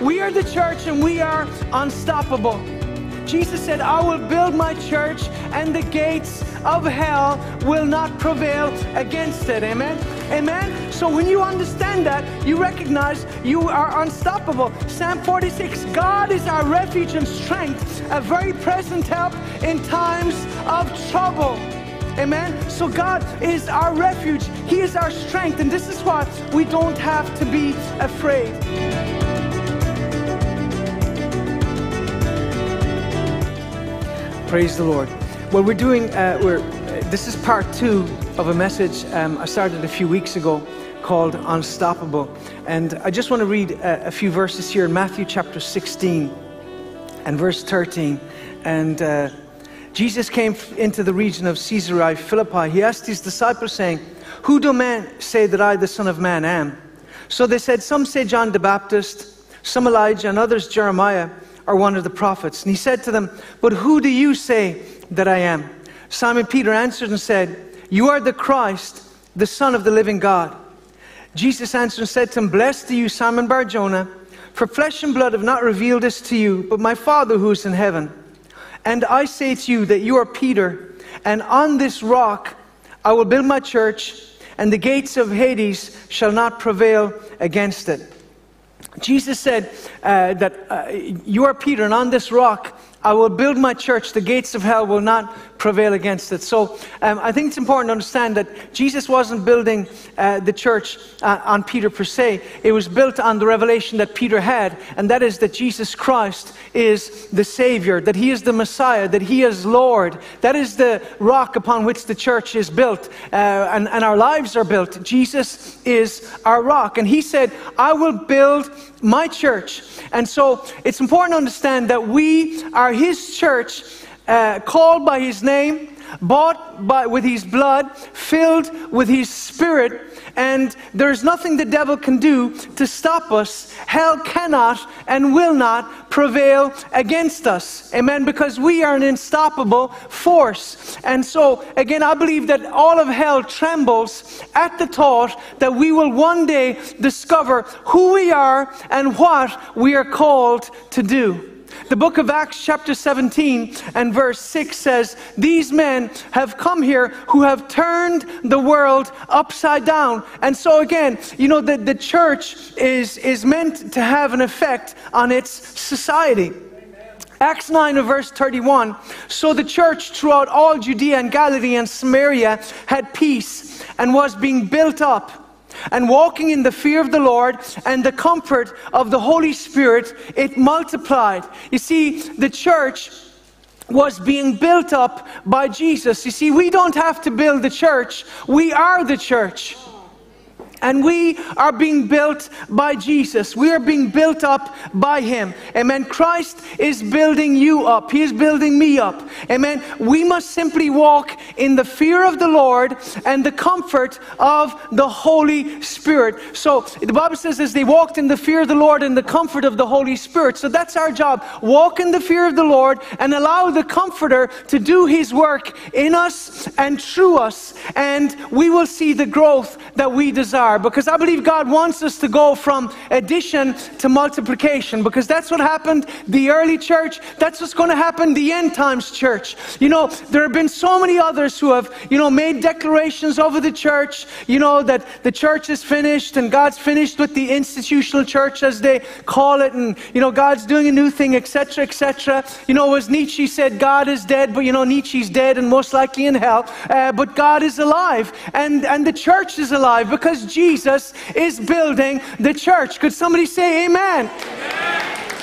We are the church and we are unstoppable. Jesus said, I will build my church and the gates of hell will not prevail against it. Amen? Amen? So when you understand that, you recognize you are unstoppable. Psalm 46 God is our refuge and strength, a very present help in times of trouble. Amen. So God is our refuge. He is our strength. And this is why we don't have to be afraid. Praise the Lord. Well, we're doing, uh, we're, uh, this is part two of a message um, I started a few weeks ago called Unstoppable. And I just want to read a, a few verses here in Matthew chapter 16 and verse 13. And uh, Jesus came into the region of Caesarea Philippi. He asked his disciples, saying, Who do men say that I, the Son of Man, am? So they said, Some say John the Baptist, some Elijah, and others Jeremiah or one of the prophets. And he said to them, But who do you say that I am? Simon Peter answered and said, You are the Christ, the Son of the living God. Jesus answered and said to him, Blessed are you, Simon Barjona, for flesh and blood have not revealed this to you, but my Father who is in heaven. And I say to you that you are Peter, and on this rock I will build my church, and the gates of Hades shall not prevail against it. Jesus said uh, that uh, you are Peter, and on this rock I will build my church. The gates of hell will not prevail against it. So um, I think it's important to understand that Jesus wasn't building uh, the church uh, on Peter per se. It was built on the revelation that Peter had, and that is that Jesus Christ is the Savior, that He is the Messiah, that He is Lord. That is the rock upon which the church is built, uh, and, and our lives are built. Jesus is our rock. And He said, I will build my church. And so it's important to understand that we are His church, uh, called by His name, bought by, with His blood, filled with His Spirit, and there's nothing the devil can do to stop us. Hell cannot and will not prevail against us. Amen. Because we are an unstoppable force. And so, again, I believe that all of hell trembles at the thought that we will one day discover who we are and what we are called to do. The book of Acts, chapter 17, and verse 6 says, These men have come here who have turned the world upside down. And so, again, you know, the, the church is, is meant to have an effect on its society. Acts 9 verse 31. So the church throughout all Judea and Galilee and Samaria had peace and was being built up and walking in the fear of the Lord and the comfort of the Holy Spirit, it multiplied. You see, the church was being built up by Jesus. You see, we don't have to build the church, we are the church. And we are being built by Jesus. We are being built up by Him. Amen. Christ is building you up. He is building me up. Amen. We must simply walk in the fear of the Lord and the comfort of the Holy Spirit. So the Bible says, as they walked in the fear of the Lord and the comfort of the Holy Spirit. So that's our job. Walk in the fear of the Lord and allow the Comforter to do His work in us and through us. And we will see the growth that we desire because I believe God wants us to go from addition to multiplication because that's what happened the early church. That's what's going to happen the end times church. You know, there have been so many others who have, you know, made declarations over the church, you know, that the church is finished and God's finished with the institutional church as they call it and, you know, God's doing a new thing, etc., etc. You know, as Nietzsche said, God is dead, but, you know, Nietzsche's dead and most likely in hell, uh, but God is alive and, and the church is alive because Jesus is building the church. Could somebody say amen? amen?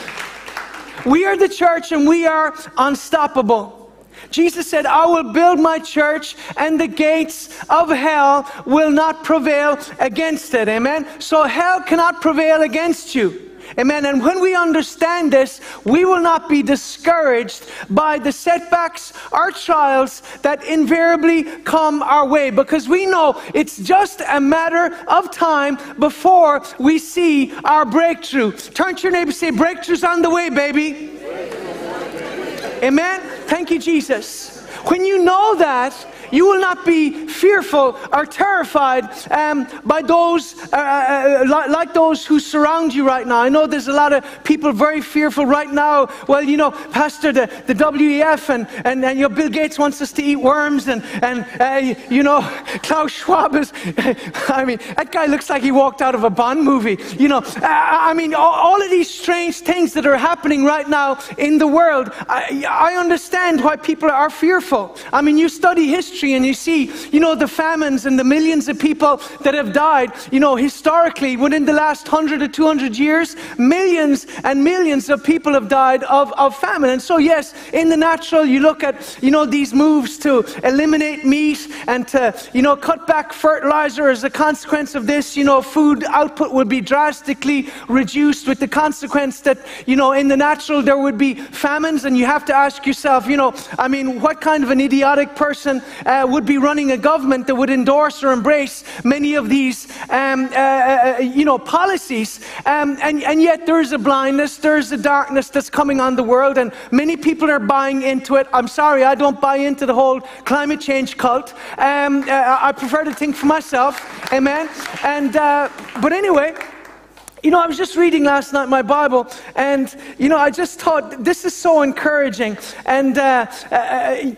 We are the church and we are unstoppable. Jesus said, I will build my church and the gates of hell will not prevail against it. Amen. So hell cannot prevail against you. Amen. And when we understand this, we will not be discouraged by the setbacks or trials that invariably come our way because we know it's just a matter of time before we see our breakthrough. Turn to your neighbor say, Breakthrough's on the way, baby. Amen. Thank you, Jesus. When you know that, you will not be fearful or terrified um, by those uh, uh, uh like, like those who surround you right now. I know there's a lot of people very fearful right now. Well, you know, Pastor, the, the WEF and, and, and you know, Bill Gates wants us to eat worms, and, and uh, you know, Klaus Schwab is, I mean, that guy looks like he walked out of a Bond movie. You know, uh, I mean, all, all, of these strange things that are happening right now in the world, I, I understand why people are fearful. I mean, you study history and you see, you know, the famines and the millions of people that have died, you know, historically, within the last 100 or 200 years, millions and millions of people have died of, of famine. And so, yes, in the natural, you look at, you know, these moves to eliminate meat and to, you know, cut back fertilizer as a consequence of this, you know, food output would be drastically reduced with the consequence that, you know, in the natural there would be famines and you have to ask yourself, you know, I mean, what kind of an idiotic person uh, would be running a government that would endorse or embrace many of these, um, uh, uh, you know, policies? Um, and, and yet there is a blindness, there is a darkness that's coming on the world and many people are buying into it. I'm sorry, I don't buy into the whole climate change cult. Um, uh, I prefer to think for myself. Amen. And, uh, but anyway, you know, I was just reading last night my Bible, and, you know, I just thought this is so encouraging. And uh, uh,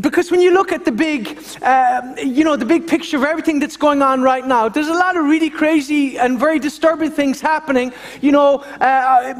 because when you look at the big, uh, you know, the big picture of everything that's going on right now, there's a lot of really crazy and very disturbing things happening, you know, uh,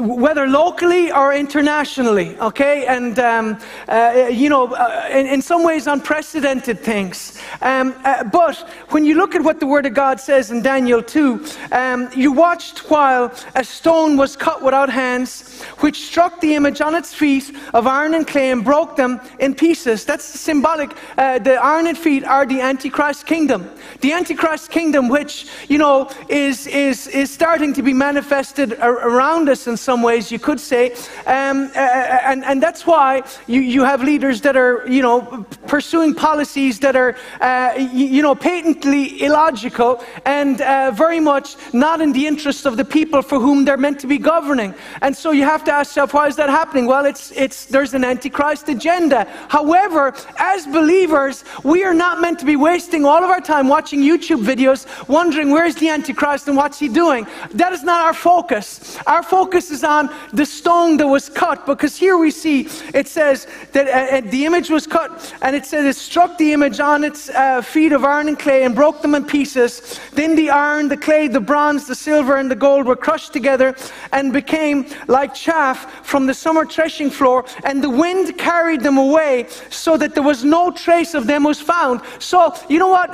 whether locally or internationally, okay? And, um, uh, you know, uh, in, in, some ways, unprecedented things. Um, but when you look at what the Word of God says in Daniel 2, um, you watch watched while a stone was cut without hands, which struck the image on its feet of iron and clay and broke them in pieces. That's symbolic. Uh, the iron and feet are the Antichrist kingdom. The Antichrist kingdom, which, you know, is, is, is starting to be manifested around us in some ways, you could say. Um, uh, uh, and, and that's why you, you have leaders that are, you know, pursuing policies that are, uh, you, you, know, patently illogical and uh, very much not in the interest interest of the people for whom they're meant to be governing. And so you have to ask yourself, why is that happening? Well, it's, it's, there's an antichrist agenda. However, as believers, we are not meant to be wasting all of our time watching YouTube videos, wondering where's the antichrist and what's he doing. That is not our focus. Our focus is on the stone that was cut, because here we see it says that uh, uh the image was cut, and it says it struck the image on its uh, feet of iron and clay and broke them in pieces. Then the iron, the clay, the bronze, the silver, silver and the gold were crushed together and became like chaff from the summer threshing floor, and the wind carried them away so that there was no trace of them was found. So, you know what?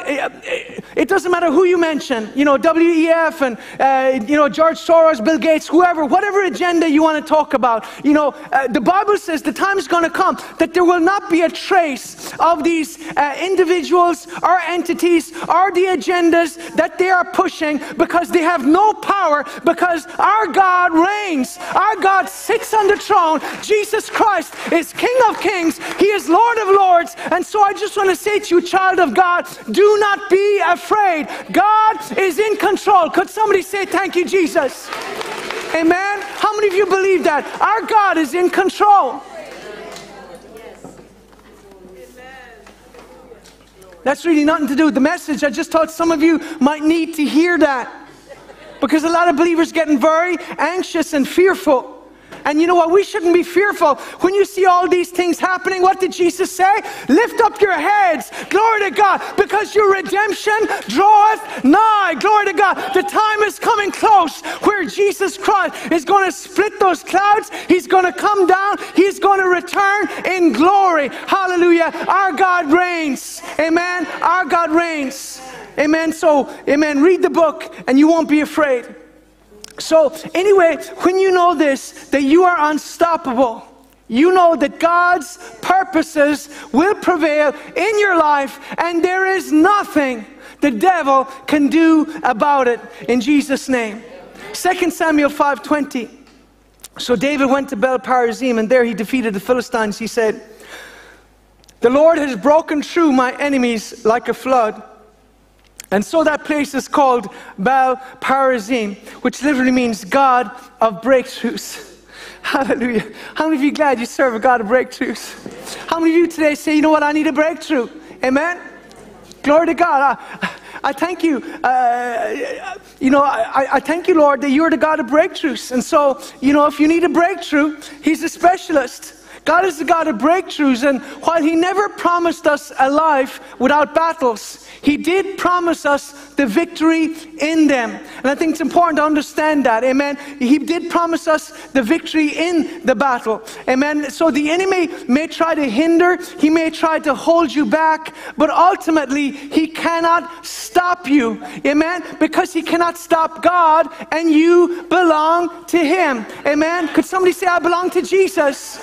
It doesn't matter who you mention, you know, WEF and, uh, you know, George Soros, Bill Gates, whoever, whatever agenda you want to talk about, you know, uh, the Bible says the time is going to come that there will not be a trace of these uh, individuals or entities or the agendas that they are pushing because they have no power because our God reigns. Our God sits on the throne. Jesus Christ is King of kings. He is Lord of lords. And so I just want to say to you, child of God, do not be afraid. God is in control. Could somebody say, Thank you, Jesus? Amen. How many of you believe that? Our God is in control. That's really nothing to do with the message. I just thought some of you might need to hear that. Because a lot of believers getting very anxious and fearful. And you know what? We shouldn't be fearful. When you see all these things happening, what did Jesus say? Lift up your heads. Glory to God. Because your redemption draweth nigh. Glory to God. The time is coming close where Jesus Christ is going to split those clouds. He's going to come down. He's going to return in glory. Hallelujah. Our God reigns. Amen. Our God reigns. Amen. So, amen. Read the book and you won't be afraid. So, anyway, when you know this, that you are unstoppable, you know that God's purposes will prevail in your life, and there is nothing the devil can do about it in Jesus' name. 2 Samuel 5:20. So David went to Baal Perazim, and there he defeated the Philistines. He said, The Lord has broken through my enemies like a flood. And so that place is called Baal Perazim, which literally means God of breakthroughs. Hallelujah. How many of you glad you serve a God of breakthroughs? How many of you today say, you know what, I need a breakthrough? Amen. Glory to God. I, I thank you. Uh, you know, I, I, thank you, Lord, that you're the God of breakthroughs. And so, you know, if you need a breakthrough, He's a specialist. God is the God of breakthroughs. And while He never promised us a life without battles, He did promise us the victory in them. And I think it's important to understand that. Amen. He did promise us the victory in the battle. Amen. So the enemy may try to hinder, he may try to hold you back, but ultimately he cannot stop you. Amen. Because he cannot stop God and you belong to him. Amen. Could somebody say, I belong to Jesus?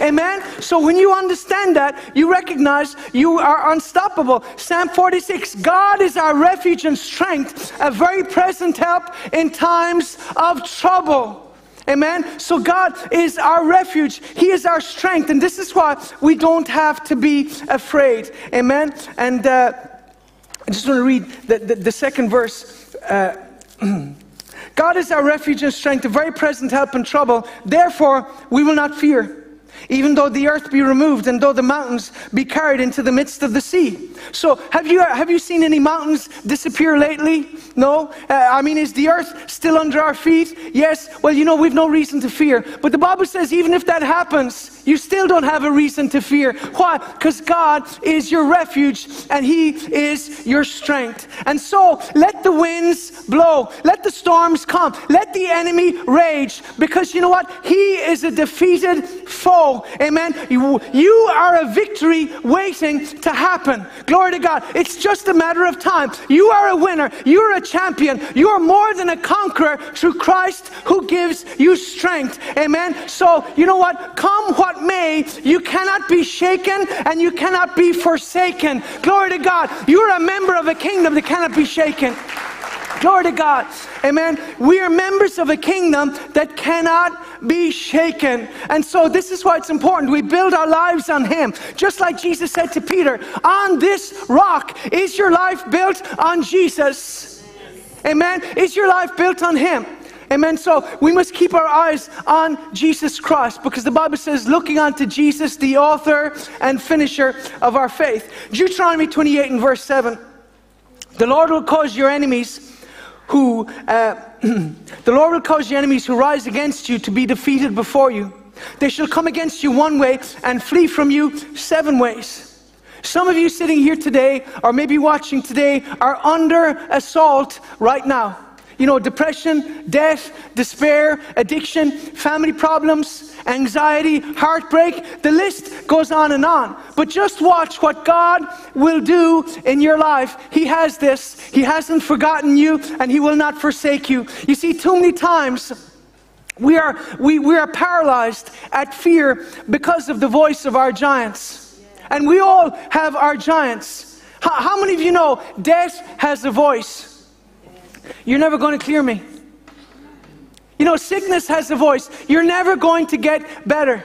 Amen. So when you understand that, you recognize you are unstoppable. Psalm 46 God is our refuge and strength, a very present help in times of trouble. Amen. So God is our refuge. He is our strength. And this is why we don't have to be afraid. Amen. And uh, I just want to read the, the, the second verse. Uh, God is our refuge and strength, a very present help in trouble. Therefore, we will not fear even though the earth be removed and though the mountains be carried into the midst of the sea. So, have you, have you seen any mountains disappear lately? No? Uh, I mean, is the earth still under our feet? Yes. Well, you know, we've no reason to fear. But the Bible says, even if that happens, you still don't have a reason to fear. Why? Because God is your refuge and He is your strength. And so, let the winds blow, let the storms come, let the enemy rage, because you know what? He is a defeated foe. Amen. You, you are a victory waiting to happen. Glory to God. It's just a matter of time. You are a winner. You're a champion. You are more than a conqueror through Christ who gives you strength. Amen. So, you know what? Come what may, you cannot be shaken and you cannot be forsaken. Glory to God. You're a member of a kingdom that cannot be shaken. Glory to God. Amen. We are members of a kingdom that cannot be shaken. And so this is why it's important. We build our lives on Him. Just like Jesus said to Peter, on this rock is your life built on Jesus. Amen. Is your life built on Him? Amen. So we must keep our eyes on Jesus Christ because the Bible says, looking unto Jesus, the author and finisher of our faith. Deuteronomy 28 and verse 7. The Lord will cause your enemies who, uh, the Lord will cause your enemies who rise against you to be defeated before you. They shall come against you one way and flee from you seven ways. Some of you sitting here today, or maybe watching today, are under assault right now you know, depression, death, despair, addiction, family problems, anxiety, heartbreak. The list goes on and on. But just watch what God will do in your life. He has this, He hasn't forgotten you, and He will not forsake you. You see, too many times, we are, we, we are paralyzed at fear because of the voice of our giants. And we all have our giants. How, how many of you know death has a voice? You're never going to clear me. You know, sickness has a voice. You're never going to get better.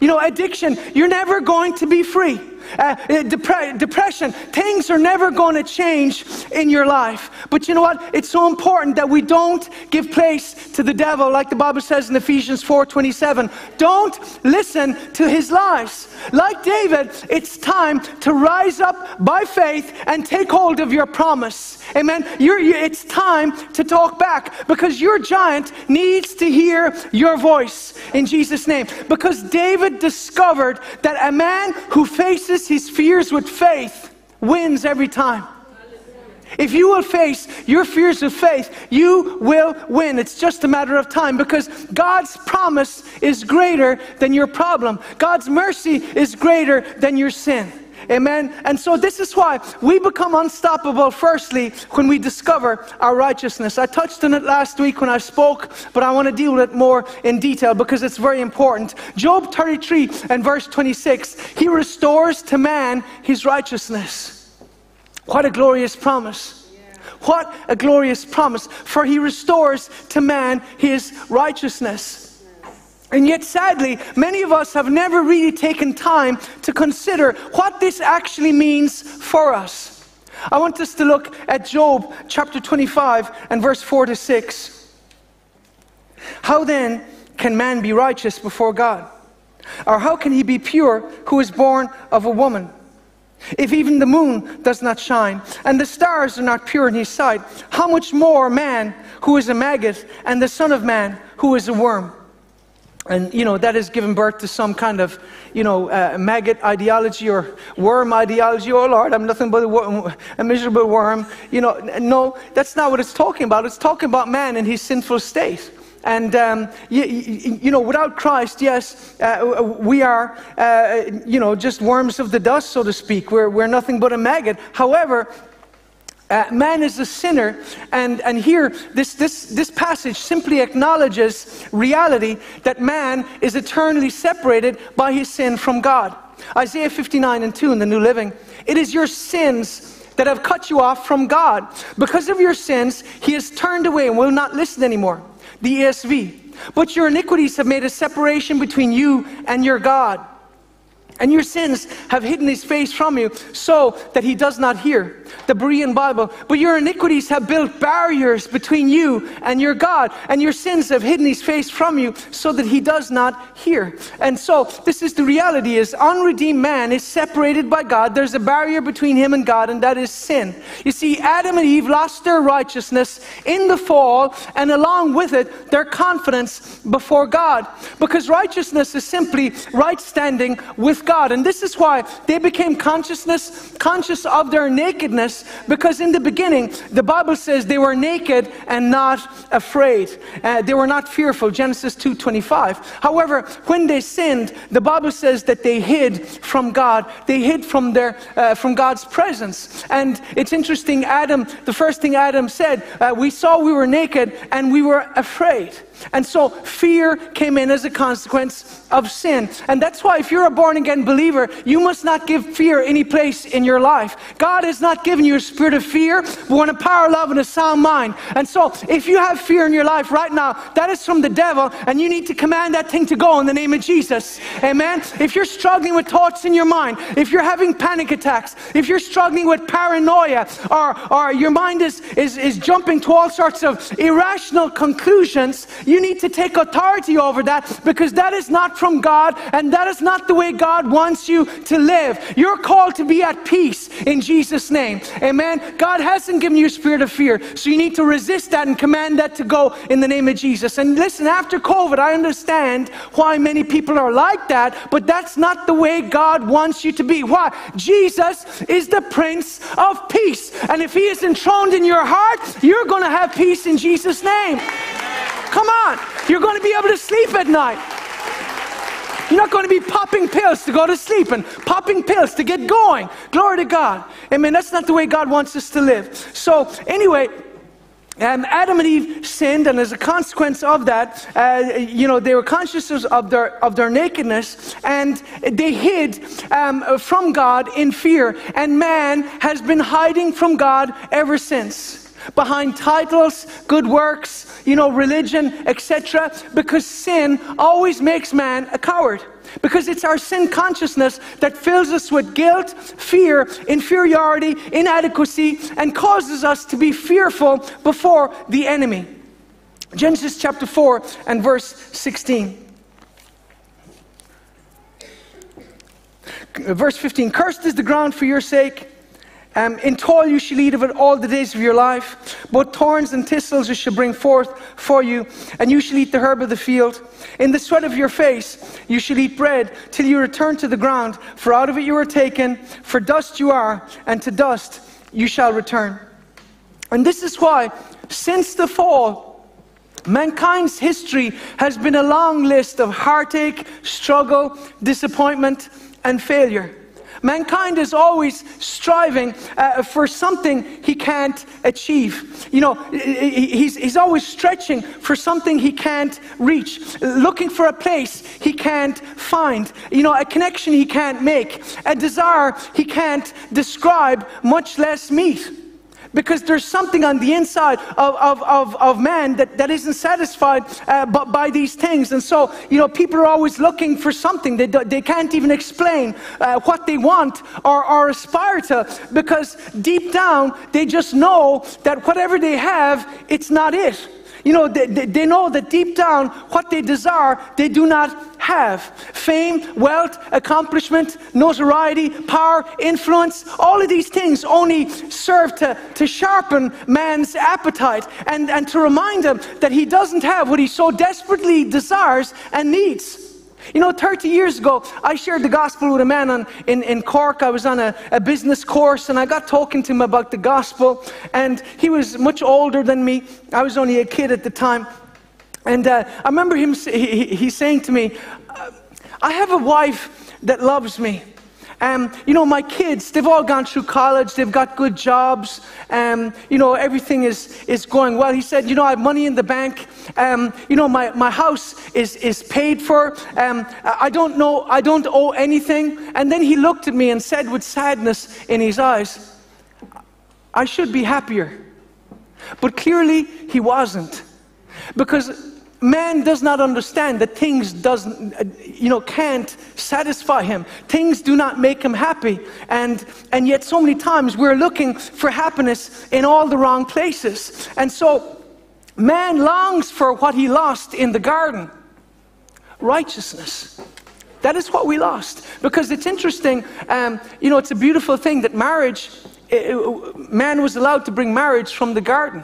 You know, addiction, you're never going to be free. Uh, uh dep- depression, things are never going to change in your life. But you know what? It's so important that we don't give place to the devil, like the Bible says in Ephesians 4:27. Don't listen to his lies. Like David, it's time to rise up by faith and take hold of your promise. Amen. You're, you, it's time to talk back because your giant needs to hear your voice in Jesus' name. Because David discovered that a man who faces his fears with faith wins every time. If you will face your fears with faith, you will win. It's just a matter of time because God's promise is greater than your problem. God's mercy is greater than your sin. Amen. And so this is why we become unstoppable, firstly, when we discover our righteousness. I touched on it last week when I spoke, but I want to deal with it more in detail because it's very important. Job 33 and verse 26 He restores to man his righteousness. What a glorious promise. What a glorious promise. For he restores to man his righteousness. And yet, sadly, many of us have never really taken time to consider what this actually means for us. I want us to look at Job chapter 25 and verse 4 to 6. How then can man be righteous before God? Or how can he be pure who is born of a woman? If even the moon does not shine, and the stars are not pure in his sight, how much more man who is a maggot, and the Son of Man who is a worm? And, you know, that has given birth to some kind of, you know, uh, maggot ideology or worm ideology. Oh, Lord, I'm nothing but a, worm, a, miserable worm. You know, no, that's not what it's talking about. It's talking about man in his sinful state. And, um, you, you, know, without Christ, yes, uh, we are, uh, you know, just worms of the dust, so to speak. We're, we're nothing but a maggot. However, uh, man is a sinner, and, and here this, this, this passage simply acknowledges reality that man is eternally separated by his sin from God. Isaiah 59 and 2 in the New Living. It is your sins that have cut you off from God. Because of your sins, he has turned away and will not listen anymore. The ESV. But your iniquities have made a separation between you and your God. And your sins have hidden his face from you so that he does not hear. The Berean Bible. But your iniquities have built barriers between you and your God. And your sins have hidden his face from you so that he does not hear. And so this is the reality is unredeemed man is separated by God. There's a barrier between him and God and that is sin. You see, Adam and Eve lost their righteousness in the fall and along with it their confidence before God. Because righteousness is simply right standing with God. And this is why they became consciousness, conscious of their nakedness, because in the beginning, the Bible says they were naked and not afraid. Uh, they were not fearful, Genesis 2.25. However, when they sinned, the Bible says that they hid from God. They hid from, their, uh, from God's presence. And it's interesting, Adam, the first thing Adam said, uh, we saw we were naked and we were afraid. And so fear came in as a consequence of sin. And that's why if you're a born again believer, you must not give fear any place in your life. God has not given you a spirit of fear, but one of power, love, and a sound mind. And so if you have fear in your life right now, that is from the devil, and you need to command that thing to go in the name of Jesus. Amen. If you're struggling with thoughts in your mind, if you're having panic attacks, if you're struggling with paranoia, or, or your mind is, is, is jumping to all sorts of irrational conclusions, you need to take authority over that because that is not from God and that is not the way God wants you to live. You're called to be at peace in Jesus' name. Amen. God hasn't given you a spirit of fear, so you need to resist that and command that to go in the name of Jesus. And listen, after COVID, I understand why many people are like that, but that's not the way God wants you to be. Why? Jesus is the Prince of Peace. And if He is enthroned in your heart, you're going to have peace in Jesus' name. Come on. You're going to be able to sleep at night. You're not going to be popping pills to go to sleep and popping pills to get going. Glory to God. Amen. That's not the way God wants us to live. So, anyway, um, Adam and Eve sinned, and as a consequence of that, uh, you know, they were conscious of their, of their nakedness, and they hid um, from God in fear. And man has been hiding from God ever since behind titles, good works, you know, religion, etc. Because sin always makes man a coward. Because it's our sin consciousness that fills us with guilt, fear, inferiority, inadequacy, and causes us to be fearful before the enemy. Genesis chapter 4 and verse 16. Verse 15 Cursed is the ground for your sake um, in toil you shall eat of it all the days of your life. Both thorns and thistles you shall bring forth for you, and you shall eat the herb of the field. In the sweat of your face you shall eat bread till you return to the ground, for out of it you were taken, for dust you are, and to dust you shall return. And this is why, since the fall, mankind's history has been a long list of heartache, struggle, disappointment, and failure. Mankind is always striving uh, for something he can't achieve. You know, he's, he's always stretching for something he can't reach, looking for a place he can't find, you know, a connection he can't make, a desire he can't describe, much less meet because there's something on the inside of, of, of, of man that, that isn't satisfied uh, by, these things. And so, you know, people are always looking for something. They, they can't even explain uh, what they want or, or aspire to because deep down they just know that whatever they have, it's not it. You know, they, they know that deep down what they desire, they do not have fame, wealth, accomplishment, notoriety, power, influence. All of these things only serve to, to sharpen man's appetite and, and to remind him that he doesn't have what he so desperately desires and needs. You know, 30 years ago, I shared the gospel with a man on, in, in Cork. I was on a, a business course and I got talking to him about the gospel. And he was much older than me. I was only a kid at the time. And uh, I remember him, he, he saying to me, I have a wife that loves me. Um, you know, my kids, they've all gone through college, they've got good jobs, um, you know, everything is, is going well. He said, You know, I have money in the bank, um, you know, my, my house is, is paid for, um, I don't know, I don't owe anything. And then he looked at me and said with sadness in his eyes, I should be happier. But clearly, he wasn't. Because man does not understand that things doesn't you know can't satisfy him. Things do not make him happy. And and yet so many times we're looking for happiness in all the wrong places. And so man longs for what he lost in the garden. Righteousness. That is what we lost. Because it's interesting um, you know it's a beautiful thing that marriage it, man was allowed to bring marriage from the garden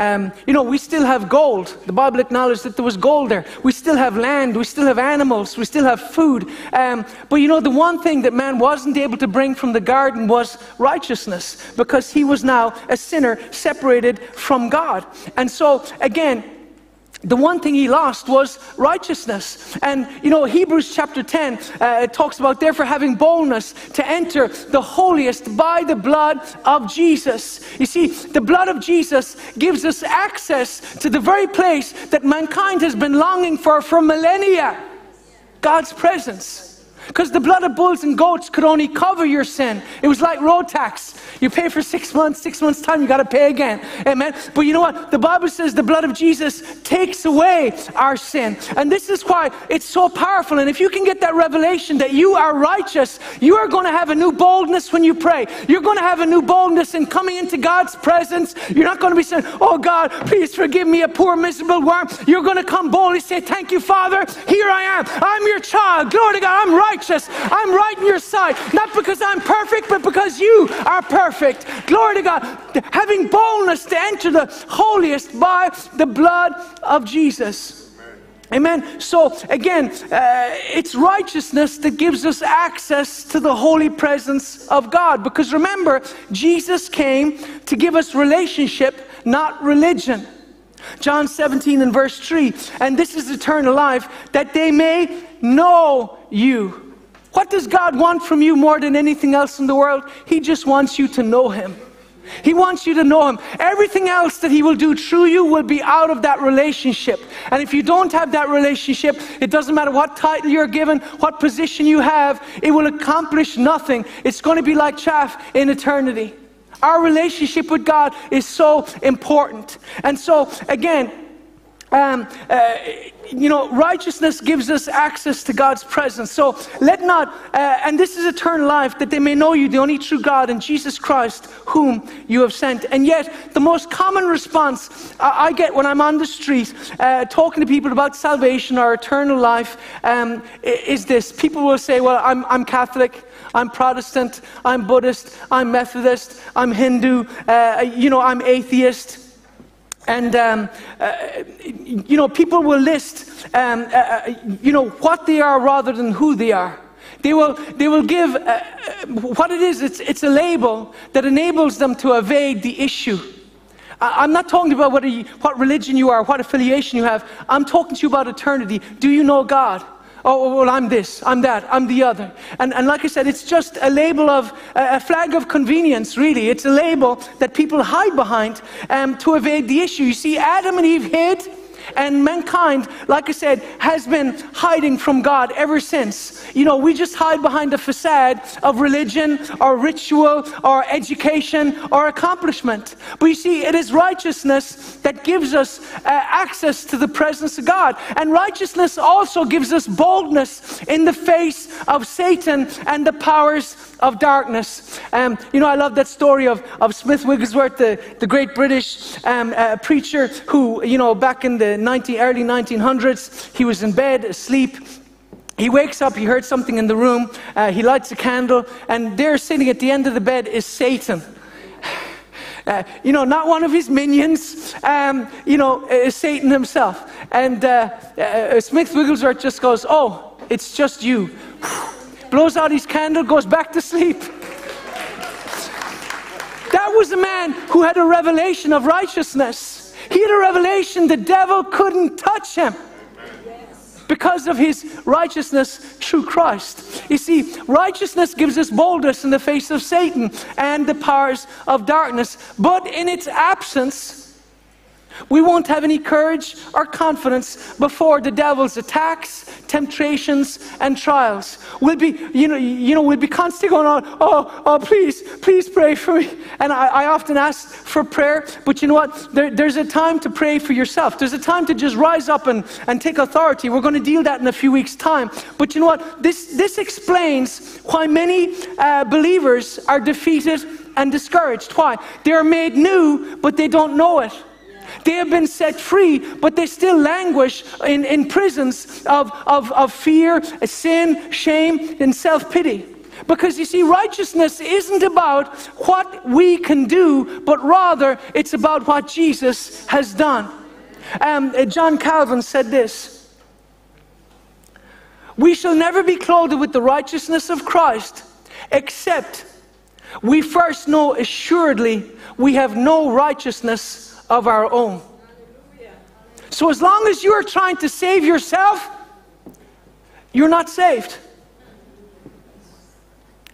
um, you know, we still have gold. The Bible acknowledged that there was gold there. We still have land. We still have animals. We still have food. Um, but you know, the one thing that man wasn't able to bring from the garden was righteousness because he was now a sinner separated from God. And so, again, the one thing he lost was righteousness. And you know, Hebrews chapter 10 uh, talks about therefore having boldness to enter the holiest by the blood of Jesus. You see, the blood of Jesus gives us access to the very place that mankind has been longing for for millennia God's presence. Because the blood of bulls and goats could only cover your sin. It was like road tax. You pay for six months, six months' time, you got to pay again. Amen. But you know what? The Bible says the blood of Jesus takes away our sin. And this is why it's so powerful. And if you can get that revelation that you are righteous, you are going to have a new boldness when you pray. You're going to have a new boldness in coming into God's presence. You're not going to be saying, Oh God, please forgive me, a poor, miserable worm. You're going to come boldly say, Thank you, Father. Here I am. I'm your child. Glory to God. I'm righteous. I'm right in your sight. Not because I'm perfect, but because you are perfect. Glory to God. Having boldness to enter the holiest by the blood of Jesus. Amen. So again, uh, it's righteousness that gives us access to the holy presence of God. Because remember, Jesus came to give us relationship, not religion. John 17 and verse 3 and this is eternal life, that they may know you what does God want from you more than anything else in the world? He just wants you to know Him. He wants you to know Him. Everything else that He will do through you will be out of that relationship. And if you don't have that relationship, it doesn't matter what title you're given, what position you have, it will accomplish nothing. It's going to be like chaff in eternity. Our relationship with God is so important. And so, again, um, uh, you know, righteousness gives us access to God's presence. So let not, uh, and this is eternal life, that they may know you, the only true God, and Jesus Christ, whom you have sent. And yet, the most common response I get when I'm on the street uh, talking to people about salvation or eternal life um, is this people will say, Well, I'm, I'm Catholic. I'm Protestant, I'm Buddhist, I'm Methodist, I'm Hindu, uh, you know, I'm atheist. And, um, uh, you know, people will list, um, uh, uh, you know, what they are rather than who they are. They will, they will give uh, uh, what it is, it's, it's a label that enables them to evade the issue. I'm not talking about what, you, what religion you are, what affiliation you have. I'm talking to you about eternity. Do you know God? Oh, well, I'm this, I'm that, I'm the other. And, and like I said, it's just a label of, a flag of convenience, really. It's a label that people hide behind um, to evade the issue. You see, Adam and Eve hid and mankind, like I said, has been hiding from God ever since. You know, we just hide behind the facade of religion or ritual or education or accomplishment. But you see, it is righteousness that gives us uh, access to the presence of God. And righteousness also gives us boldness in the face of Satan and the powers of darkness. Um, you know, I love that story of, of Smith Wigglesworth, the, the great British um, uh, preacher who, you know, back in the 19, early 1900s, he was in bed asleep he wakes up, he heard something in the room, uh, he lights a candle, and there sitting at the end of the bed is Satan. Uh, you know, not one of his minions, um, you know, uh, Satan himself. And uh, uh, Smith Wigglesworth just goes, Oh, it's just you. Blows out his candle, goes back to sleep. That was a man who had a revelation of righteousness. He had a revelation the devil couldn't touch him because of his righteousness through Christ. You see, righteousness gives us boldness in the face of Satan and the powers of darkness, but in its absence, we won't have any courage or confidence before the devil's attacks, temptations, and trials. We'll be, you know, you know, we'll be constantly going on, oh, oh, please, please pray for me. And I, I often ask for prayer, but you know what? There, there's a time to pray for yourself. There's a time to just rise up and, and take authority. We're going to deal that in a few weeks' time. But you know what? This, this explains why many uh, believers are defeated and discouraged. Why? They're made new, but they don't know it. They have been set free, but they still languish in, in prisons of, of, of fear, sin, shame, and self pity. Because you see, righteousness isn't about what we can do, but rather it's about what Jesus has done. Um, John Calvin said this We shall never be clothed with the righteousness of Christ, except we first know assuredly we have no righteousness of our own. So, as long as you are trying to save yourself, you're not saved.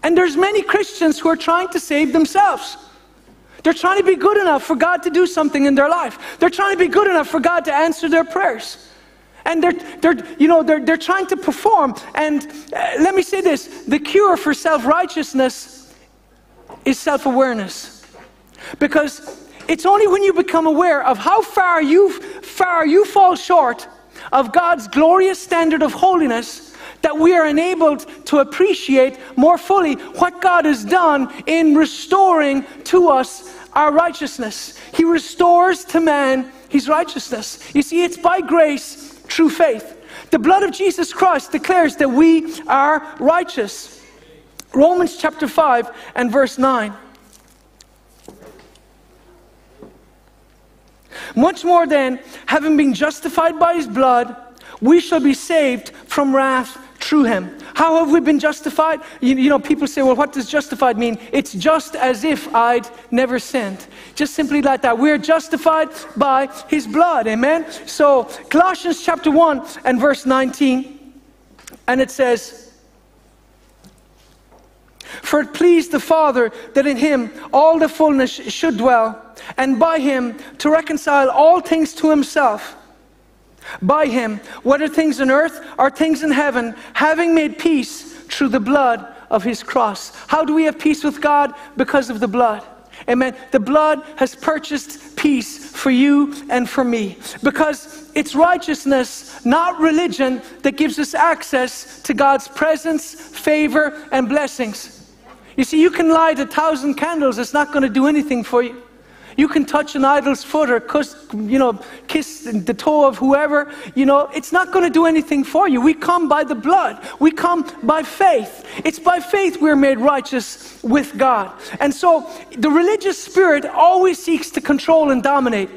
And there's many Christians who are trying to save themselves. They're trying to be good enough for God to do something in their life. They're trying to be good enough for God to answer their prayers. And they're, they're, you know, they're, they're trying to perform. And uh, let me say this the cure for self righteousness is self awareness. Because it's only when you become aware of how far you, far you fall short of God's glorious standard of holiness that we are enabled to appreciate more fully what God has done in restoring to us our righteousness. He restores to man his righteousness. You see, it's by grace through faith. The blood of Jesus Christ declares that we are righteous. Romans chapter 5 and verse 9. Much more than having been justified by his blood, we shall be saved from wrath through him. How have we been justified? You, you, know, people say, well, what does justified mean? It's just as if I'd never sinned. Just simply like that. We're justified by his blood. Amen? So, Colossians chapter 1 and verse 19, and it says, For it pleased the Father that in him all the fullness should dwell and by him to reconcile all things to himself. By him, whether things on earth or things in heaven, having made peace through the blood of his cross. How do we have peace with God? Because of the blood. Amen. The blood has purchased peace for you and for me. Because it's righteousness, not religion, that gives us access to God's presence, favor, and blessings. You see, you can light a thousand candles, it's not going to do anything for you. You can touch an idol's foot or kiss, you know, kiss the toe of whoever. You know, it's not going to do anything for you. We come by the blood. We come by faith. It's by faith we're made righteous with God. And so the religious spirit always seeks to control and dominate.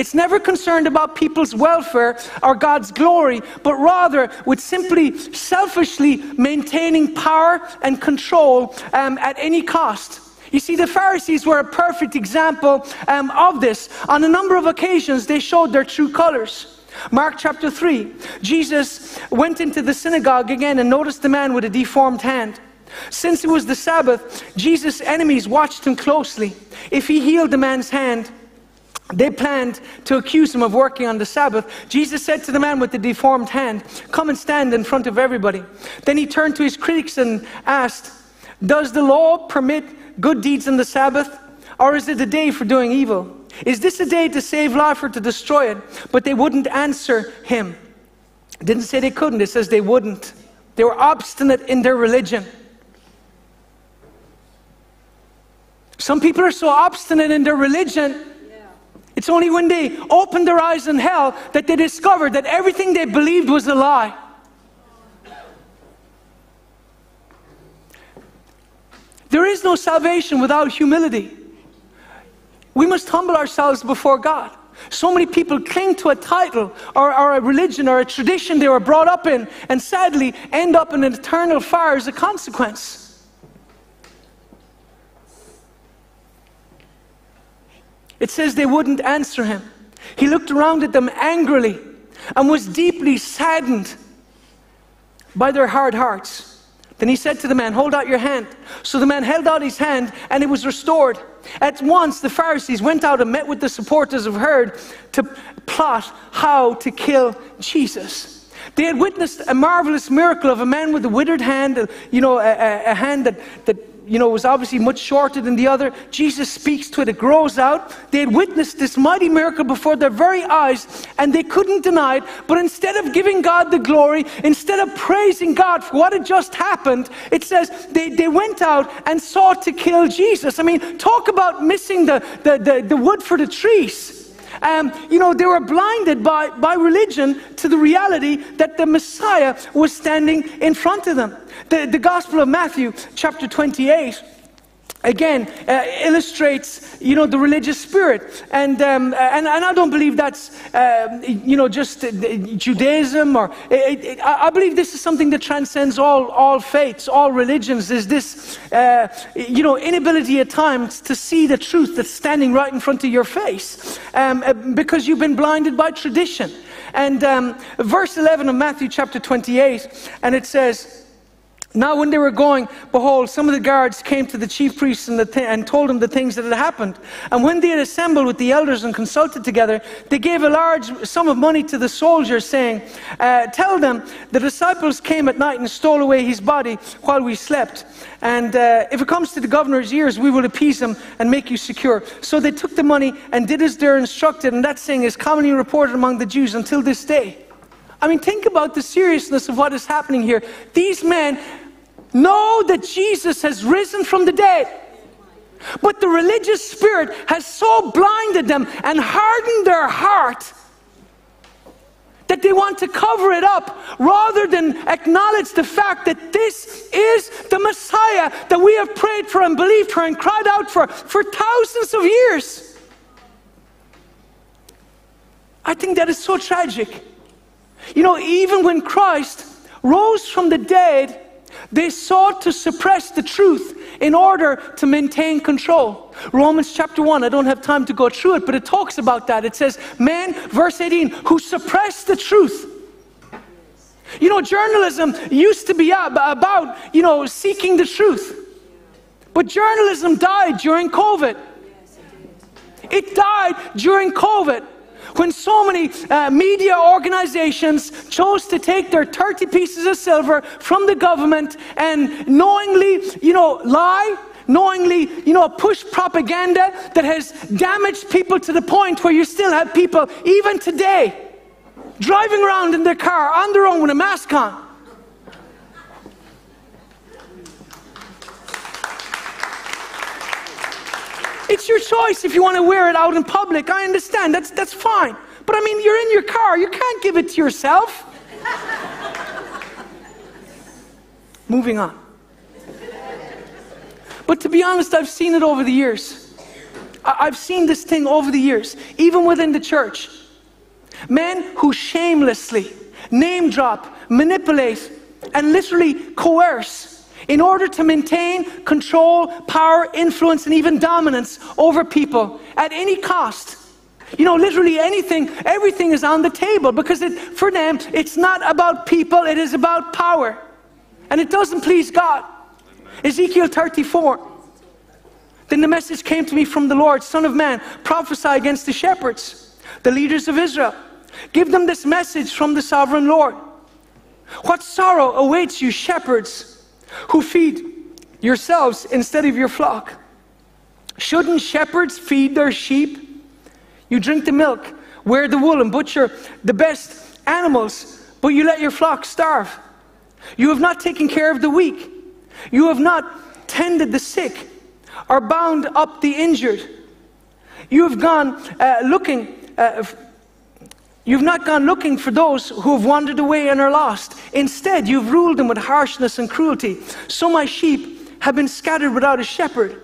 It's never concerned about people's welfare or God's glory, but rather with simply selfishly maintaining power and control um, at any cost. You see, the Pharisees were a perfect example um, of this. On a number of occasions, they showed their true colors. Mark chapter 3, Jesus went into the synagogue again and noticed the man with a deformed hand. Since it was the Sabbath, Jesus' enemies watched him closely. If he healed the man's hand, they planned to accuse him of working on the Sabbath. Jesus said to the man with the deformed hand, Come and stand in front of everybody. Then he turned to his critics and asked, Does the law permit good deeds on the Sabbath? Or is it a day for doing evil? Is this a day to save life or to destroy it? But they wouldn't answer him. It didn't say they couldn't, it says they wouldn't. They were obstinate in their religion. Some people are so obstinate in their religion, it's only when they opened their eyes in hell that they discovered that everything they believed was a lie. There is no salvation without humility. We must humble ourselves before God. So many people cling to a title or, or, a religion or a tradition they were brought up in and sadly end up in an eternal fire as a consequence. It says they wouldn't answer him. He looked around at them angrily and was deeply saddened by their hard hearts. Then he said to the man, Hold out your hand. So the man held out his hand and it was restored. At once the Pharisees went out and met with the supporters of Herod to plot how to kill Jesus. They had witnessed a marvelous miracle of a man with a withered hand, you know, a, a hand that, that you know, was obviously much shorter than the other. Jesus speaks to it, it grows out. They had witnessed this mighty miracle before their very eyes, and they couldn't deny it. But instead of giving God the glory, instead of praising God for what had just happened, it says they, they went out and sought to kill Jesus. I mean, talk about missing the, the, the, the wood for the trees. Um, you know, they were blinded by, by religion to the reality that the Messiah was standing in front of them. The, the Gospel of Matthew, chapter 28, again uh, illustrates you know the religious spirit. And um, and, and I don't believe that's uh, you know just uh, Judaism or it, it, I believe this is something that transcends all all faiths all religions. Is this uh, you know inability at times to see the truth that's standing right in front of your face um, uh, because you've been blinded by tradition. And um, verse 11 of Matthew chapter 28 and it says now, when they were going, behold, some of the guards came to the chief priests and, th- and, told them the things that had happened. And when they had assembled with the elders and consulted together, they gave a large sum of money to the soldiers, saying, uh, Tell them the disciples came at night and stole away his body while we slept. And uh, if it comes to the governor's ears, we will appease him and make you secure. So they took the money and did as they're instructed, and that saying is commonly reported among the Jews until this day. I mean, think about the seriousness of what is happening here. These men know that Jesus has risen from the dead. But the religious spirit has so blinded them and hardened their heart that they want to cover it up rather than acknowledge the fact that this is the Messiah that we have prayed for and believed for and cried out for for thousands of years. I think that is so tragic. You know, even when Christ rose from the dead, they sought to suppress the truth in order to maintain control. Romans chapter 1, I don't have time to go through it, but it talks about that. It says, Men, verse 18, who suppress the truth. You know, journalism used to be about, you know, seeking the truth. But journalism died during COVID. It died during COVID when so many uh, media organizations chose to take their 30 pieces of silver from the government and knowingly, you know, lie, knowingly, you know, push propaganda that has damaged people to the point where you still have people, even today, driving around in their car on their own with a mask on. Your choice if you want to wear it out in public. I understand. That's, that's fine. But I mean, you're in your car. You can't give it to yourself. Moving on. But to be honest, I've seen it over the years. I've seen this thing over the years, even within the church. Men who shamelessly name drop, manipulate, and literally coerce in order to maintain control, power, influence, and even dominance over people at any cost. You know, literally anything, everything is on the table because it, for them, it's not about people, it is about power. And it doesn't please God. Ezekiel 34. Then the message came to me from the Lord Son of man, prophesy against the shepherds, the leaders of Israel. Give them this message from the sovereign Lord. What sorrow awaits you, shepherds? Who feed yourselves instead of your flock. Shouldn't shepherds feed their sheep? You drink the milk, wear the wool, and butcher the best animals, but you let your flock starve. You have not taken care of the weak. You have not tended the sick or bound up the injured. You have gone uh, looking uh, You've not gone looking for those who have wandered away and are lost. Instead, you've ruled them with harshness and cruelty. So my sheep have been scattered without a shepherd,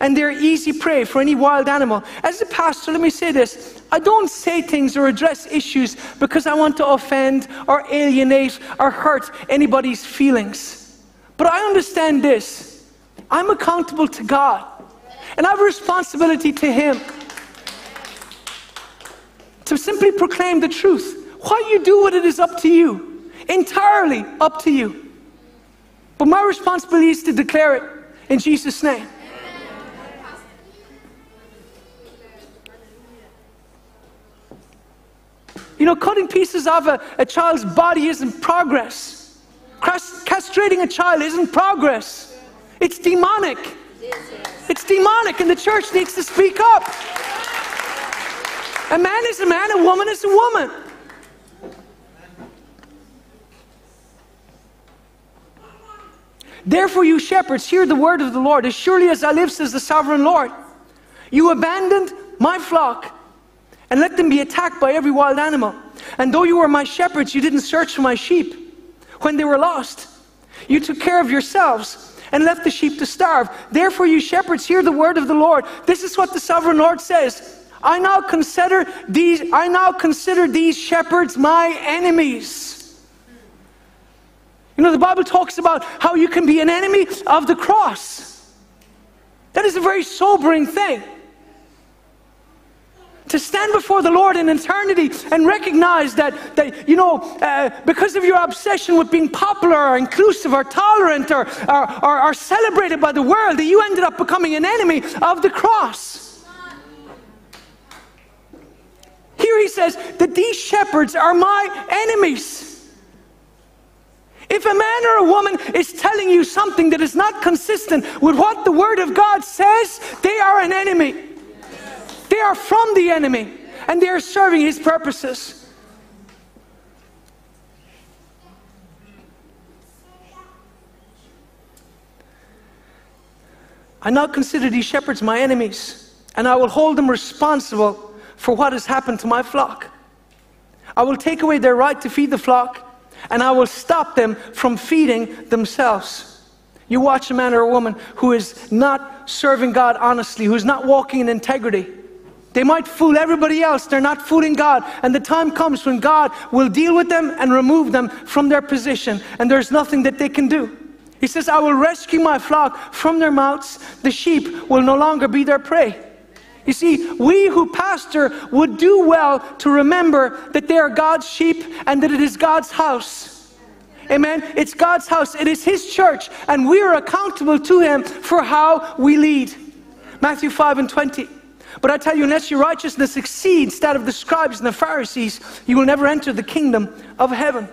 and they're easy prey for any wild animal. As a pastor, let me say this I don't say things or address issues because I want to offend or alienate or hurt anybody's feelings. But I understand this I'm accountable to God, and I have a responsibility to Him to simply proclaim the truth. What you do with it is up to you, entirely up to you. But my responsibility is to declare it in Jesus' name. You know, cutting pieces off a, a child's body isn't progress. Castrating a child isn't progress. It's demonic. It's demonic, and the church needs to speak up. A man is a man, a woman is a woman. Therefore, you shepherds, hear the word of the Lord. As surely as I live, says the sovereign Lord, you abandoned my flock and let them be attacked by every wild animal. And though you were my shepherds, you didn't search for my sheep when they were lost. You took care of yourselves and left the sheep to starve. Therefore, you shepherds, hear the word of the Lord. This is what the sovereign Lord says. I now consider these, I now consider these shepherds my enemies. You know, the Bible talks about how you can be an enemy of the cross. That is a very sobering thing. To stand before the Lord in eternity and recognize that, that you know, uh, because of your obsession with being popular or inclusive or tolerant or, or, or, or celebrated by the world, that you ended up becoming an enemy of the cross. Here he says that these shepherds are my enemies. If a man or a woman is telling you something that is not consistent with what the Word of God says, they are an enemy. They are from the enemy and they are serving his purposes. I now consider these shepherds my enemies, and I will hold them responsible for what has happened to my flock. I will take away their right to feed the flock and I will stop them from feeding themselves. You watch a man or a woman who is not serving God honestly, who's not walking in integrity. They might fool everybody else, they're not fooling God. And the time comes when God will deal with them and remove them from their position, and there's nothing that they can do. He says, I will rescue my flock from their mouths, the sheep will no longer be their prey. You see, we who pastor would do well to remember that they are God's sheep and that it is God's house. Amen. It's God's house, it is His church, and we are accountable to Him for how we lead. Matthew 5 and 20. But I tell you, unless your righteousness exceeds that of the scribes and the Pharisees, you will never enter the kingdom of heaven.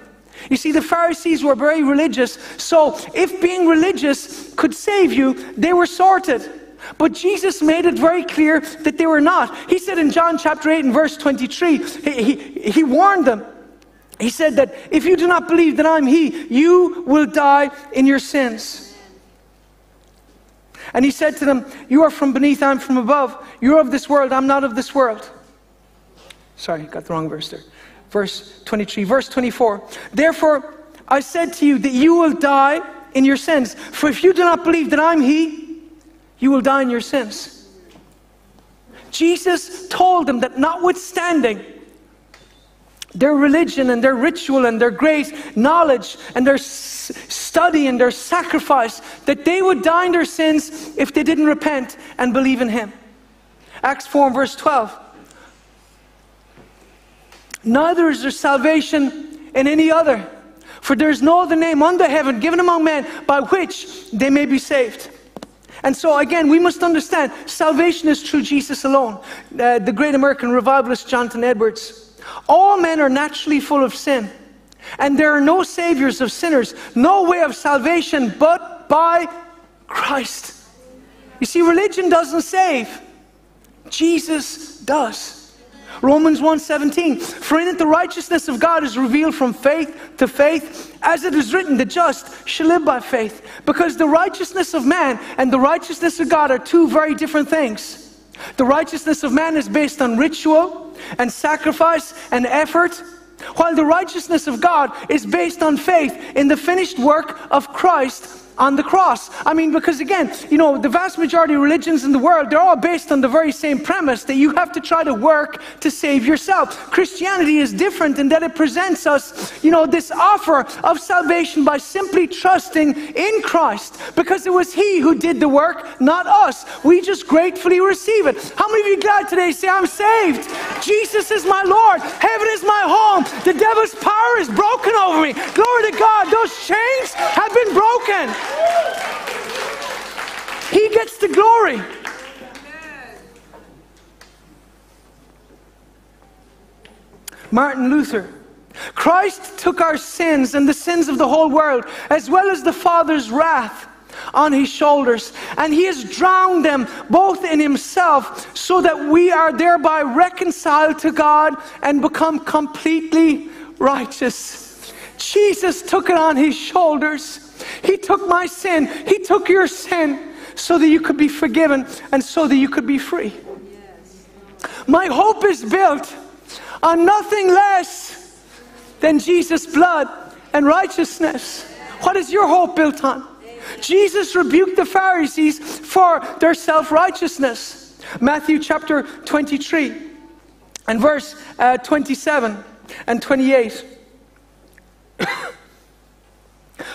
You see, the Pharisees were very religious, so if being religious could save you, they were sorted. But Jesus made it very clear that they were not. He said in John chapter 8 and verse 23, he, he, he warned them. He said that if you do not believe that I'm He, you will die in your sins. And he said to them, You are from beneath, I'm from above. You're of this world, I'm not of this world. Sorry, got the wrong verse there. Verse 23. Verse 24. Therefore, I said to you that you will die in your sins. For if you do not believe that I'm He, you will die in your sins. Jesus told them that notwithstanding their religion and their ritual and their great knowledge and their study and their sacrifice, that they would die in their sins if they didn't repent and believe in Him. Acts 4 verse 12. Neither is there salvation in any other, for there is no other name under heaven given among men by which they may be saved. And so, again, we must understand salvation is through Jesus alone. Uh, the great American revivalist Jonathan Edwards. All men are naturally full of sin, and there are no saviors of sinners, no way of salvation but by Christ. You see, religion doesn't save, Jesus does. Romans 1:17 For in it the righteousness of God is revealed from faith to faith as it is written the just shall live by faith because the righteousness of man and the righteousness of God are two very different things. The righteousness of man is based on ritual and sacrifice and effort while the righteousness of God is based on faith in the finished work of Christ on the cross. I mean, because again, you know, the vast majority of religions in the world, they're all based on the very same premise that you have to try to work to save yourself. Christianity is different in that it presents us, you know, this offer of salvation by simply trusting in Christ because it was He who did the work, not us. We just gratefully receive it. How many of you glad today say, I'm saved? Jesus is my Lord. Heaven is my home. The devil's power is broken over me. Glory to God. Those chains have been broken. He gets the glory. Martin Luther. Christ took our sins and the sins of the whole world, as well as the Father's wrath, on his shoulders, and he has drowned them both in himself, so that we are thereby reconciled to God and become completely righteous. Jesus took it on his shoulders. He took my sin, He took your sin so that you could be forgiven and so that you could be free. My hope is built on nothing less than Jesus' blood and righteousness. What is your hope built on? Jesus rebuked the Pharisees for their self righteousness. Matthew chapter 23 and verse uh, 27 and 28.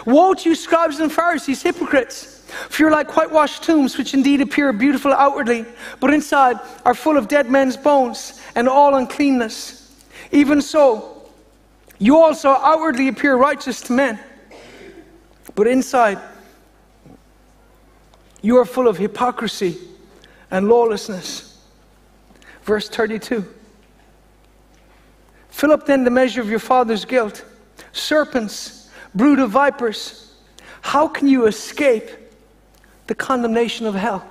Woe to you, scribes and Pharisees, hypocrites! For you're like whitewashed tombs, which indeed appear beautiful outwardly, but inside are full of dead men's bones and all uncleanness. Even so, you also outwardly appear righteous to men, but inside you are full of hypocrisy and lawlessness. Verse 32. Fill up then the measure of your father's guilt. Serpents brood of vipers, how can you escape the condemnation of hell?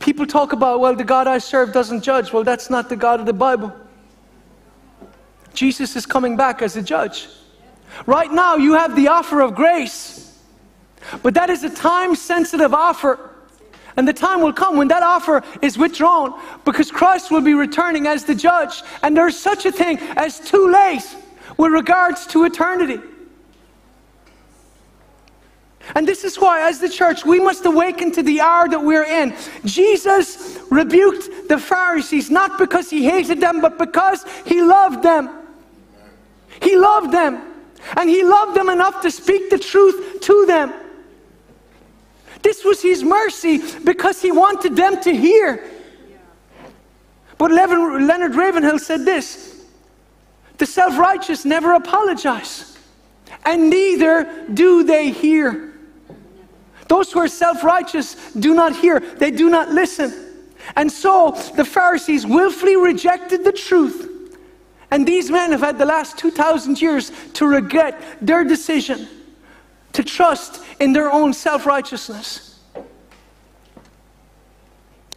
People talk about, well, the God I serve doesn't judge. Well, that's not the God of the Bible. Jesus is coming back as a judge. Right now, you have the offer of grace, but that is a time sensitive offer. And the time will come when that offer is withdrawn because Christ will be returning as the judge. And there's such a thing as too late with regards to eternity. And this is why, as the church, we must awaken to the hour that we're in. Jesus rebuked the Pharisees not because he hated them, but because he loved them. He loved them. And he loved them enough to speak the truth to them. This was his mercy because he wanted them to hear. But Leonard Ravenhill said this the self righteous never apologize, and neither do they hear. Those who are self righteous do not hear, they do not listen. And so the Pharisees willfully rejected the truth. And these men have had the last 2,000 years to regret their decision to trust in their own self righteousness.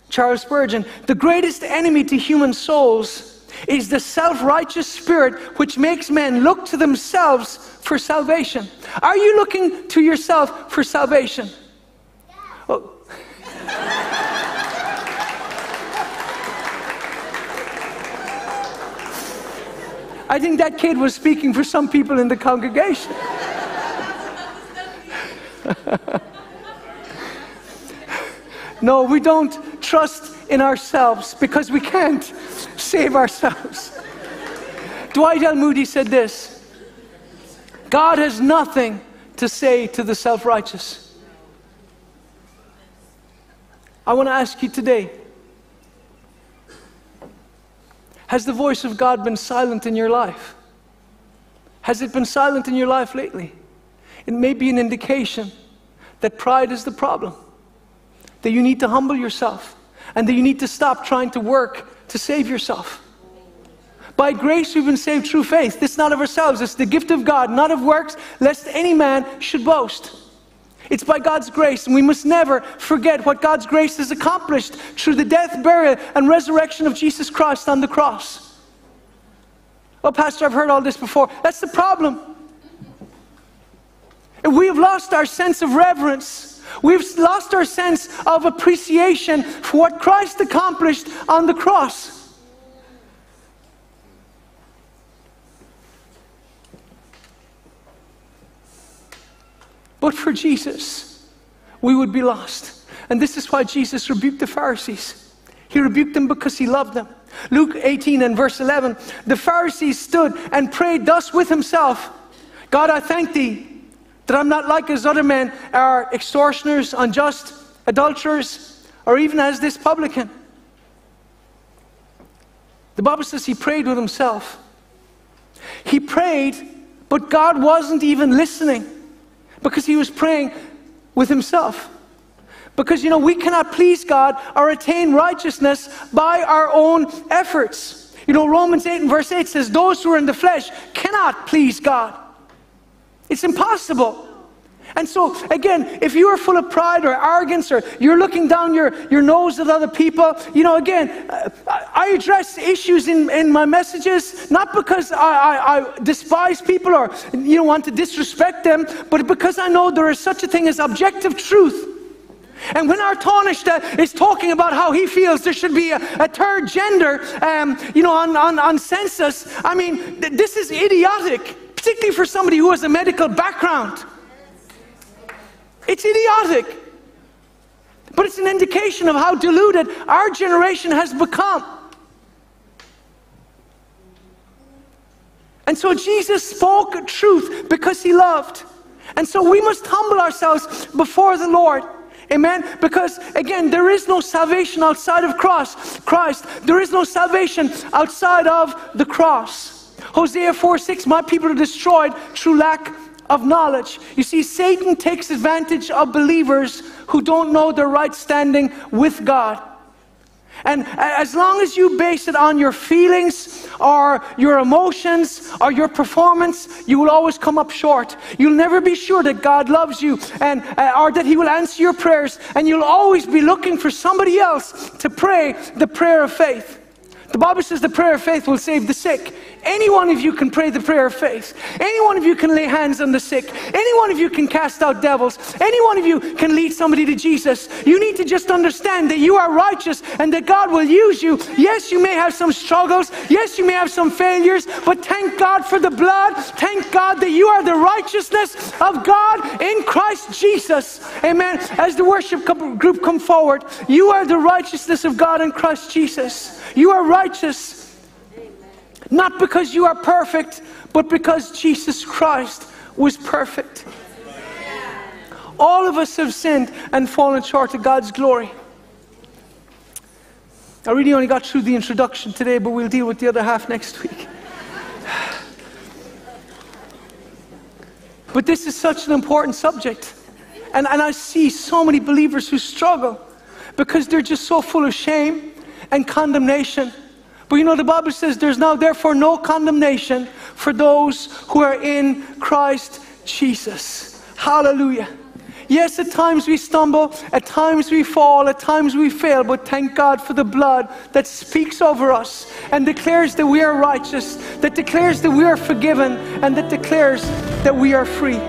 Charles Spurgeon, the greatest enemy to human souls is the self righteous spirit which makes men look to themselves for salvation. Are you looking to yourself for salvation? Oh. I think that kid was speaking for some people in the congregation. no, we don't trust in ourselves because we can't save ourselves. Dwight L. Moody said this God has nothing to say to the self righteous. I want to ask you today Has the voice of God been silent in your life? Has it been silent in your life lately? It may be an indication that pride is the problem, that you need to humble yourself, and that you need to stop trying to work to save yourself. By grace we've been saved through faith. This not of ourselves, it's the gift of God, not of works, lest any man should boast. It's by God's grace, and we must never forget what God's grace has accomplished through the death, burial, and resurrection of Jesus Christ on the cross. Well, Pastor, I've heard all this before. That's the problem. And we have lost our sense of reverence. We've lost our sense of appreciation for what Christ accomplished on the cross. but for Jesus, we would be lost. And this is why Jesus rebuked the Pharisees. He rebuked them because he loved them. Luke 18 and verse 11 the Pharisees stood and prayed thus with himself God, I thank thee that I'm not like as other men are extortioners, unjust, adulterers, or even as this publican. The Bible says he prayed with himself. He prayed, but God wasn't even listening because he was praying with himself. Because, you know, we cannot please God or attain righteousness by our own efforts. You know, Romans 8 and verse 8 says, Those who are in the flesh cannot please God. It's impossible. And so, again, if you are full of pride or arrogance or you're looking down your, your nose at other people, you know, again, uh, I address issues in, in my messages not because I, I, I despise people or, you know, want to disrespect them, but because I know there is such a thing as objective truth. And when our Taoiseach is talking about how he feels there should be a, a third gender, um, you know, on, on, on census, I mean, th- this is idiotic, particularly for somebody who has a medical background. It's idiotic. But it's an indication of how deluded our generation has become. And so Jesus spoke truth because he loved. And so we must humble ourselves before the Lord. Amen? Because again, there is no salvation outside of cross, Christ. There is no salvation outside of the cross. Hosea 4 6, my people are destroyed through lack of knowledge. You see, Satan takes advantage of believers who don't know their right standing with God. And as long as you base it on your feelings or your emotions or your performance, you will always come up short. You'll never be sure that God loves you and, uh, or that He will answer your prayers. And you'll always be looking for somebody else to pray the prayer of faith. The Bible says the prayer of faith will save the sick. Any one of you can pray the prayer of faith. Any one of you can lay hands on the sick. Any one of you can cast out devils. Any one of you can lead somebody to Jesus. You need to just understand that you are righteous and that God will use you. Yes, you may have some struggles. Yes, you may have some failures, but thank God for the blood. Thank God that you are the righteousness of God in Christ Jesus. Amen. As the worship group come forward, you are the righteousness of God in Christ Jesus. You are righteous not because you are perfect, but because Jesus Christ was perfect. All of us have sinned and fallen short of God's glory. I really only got through the introduction today, but we'll deal with the other half next week. But this is such an important subject. And, and I see so many believers who struggle because they're just so full of shame and condemnation but you know, the Bible says there's now therefore no condemnation for those who are in Christ Jesus. Hallelujah. Yes, at times we stumble, at times we fall, at times we fail, but thank God for the blood that speaks over us and declares that we are righteous, that declares that we are forgiven, and that declares that we are free.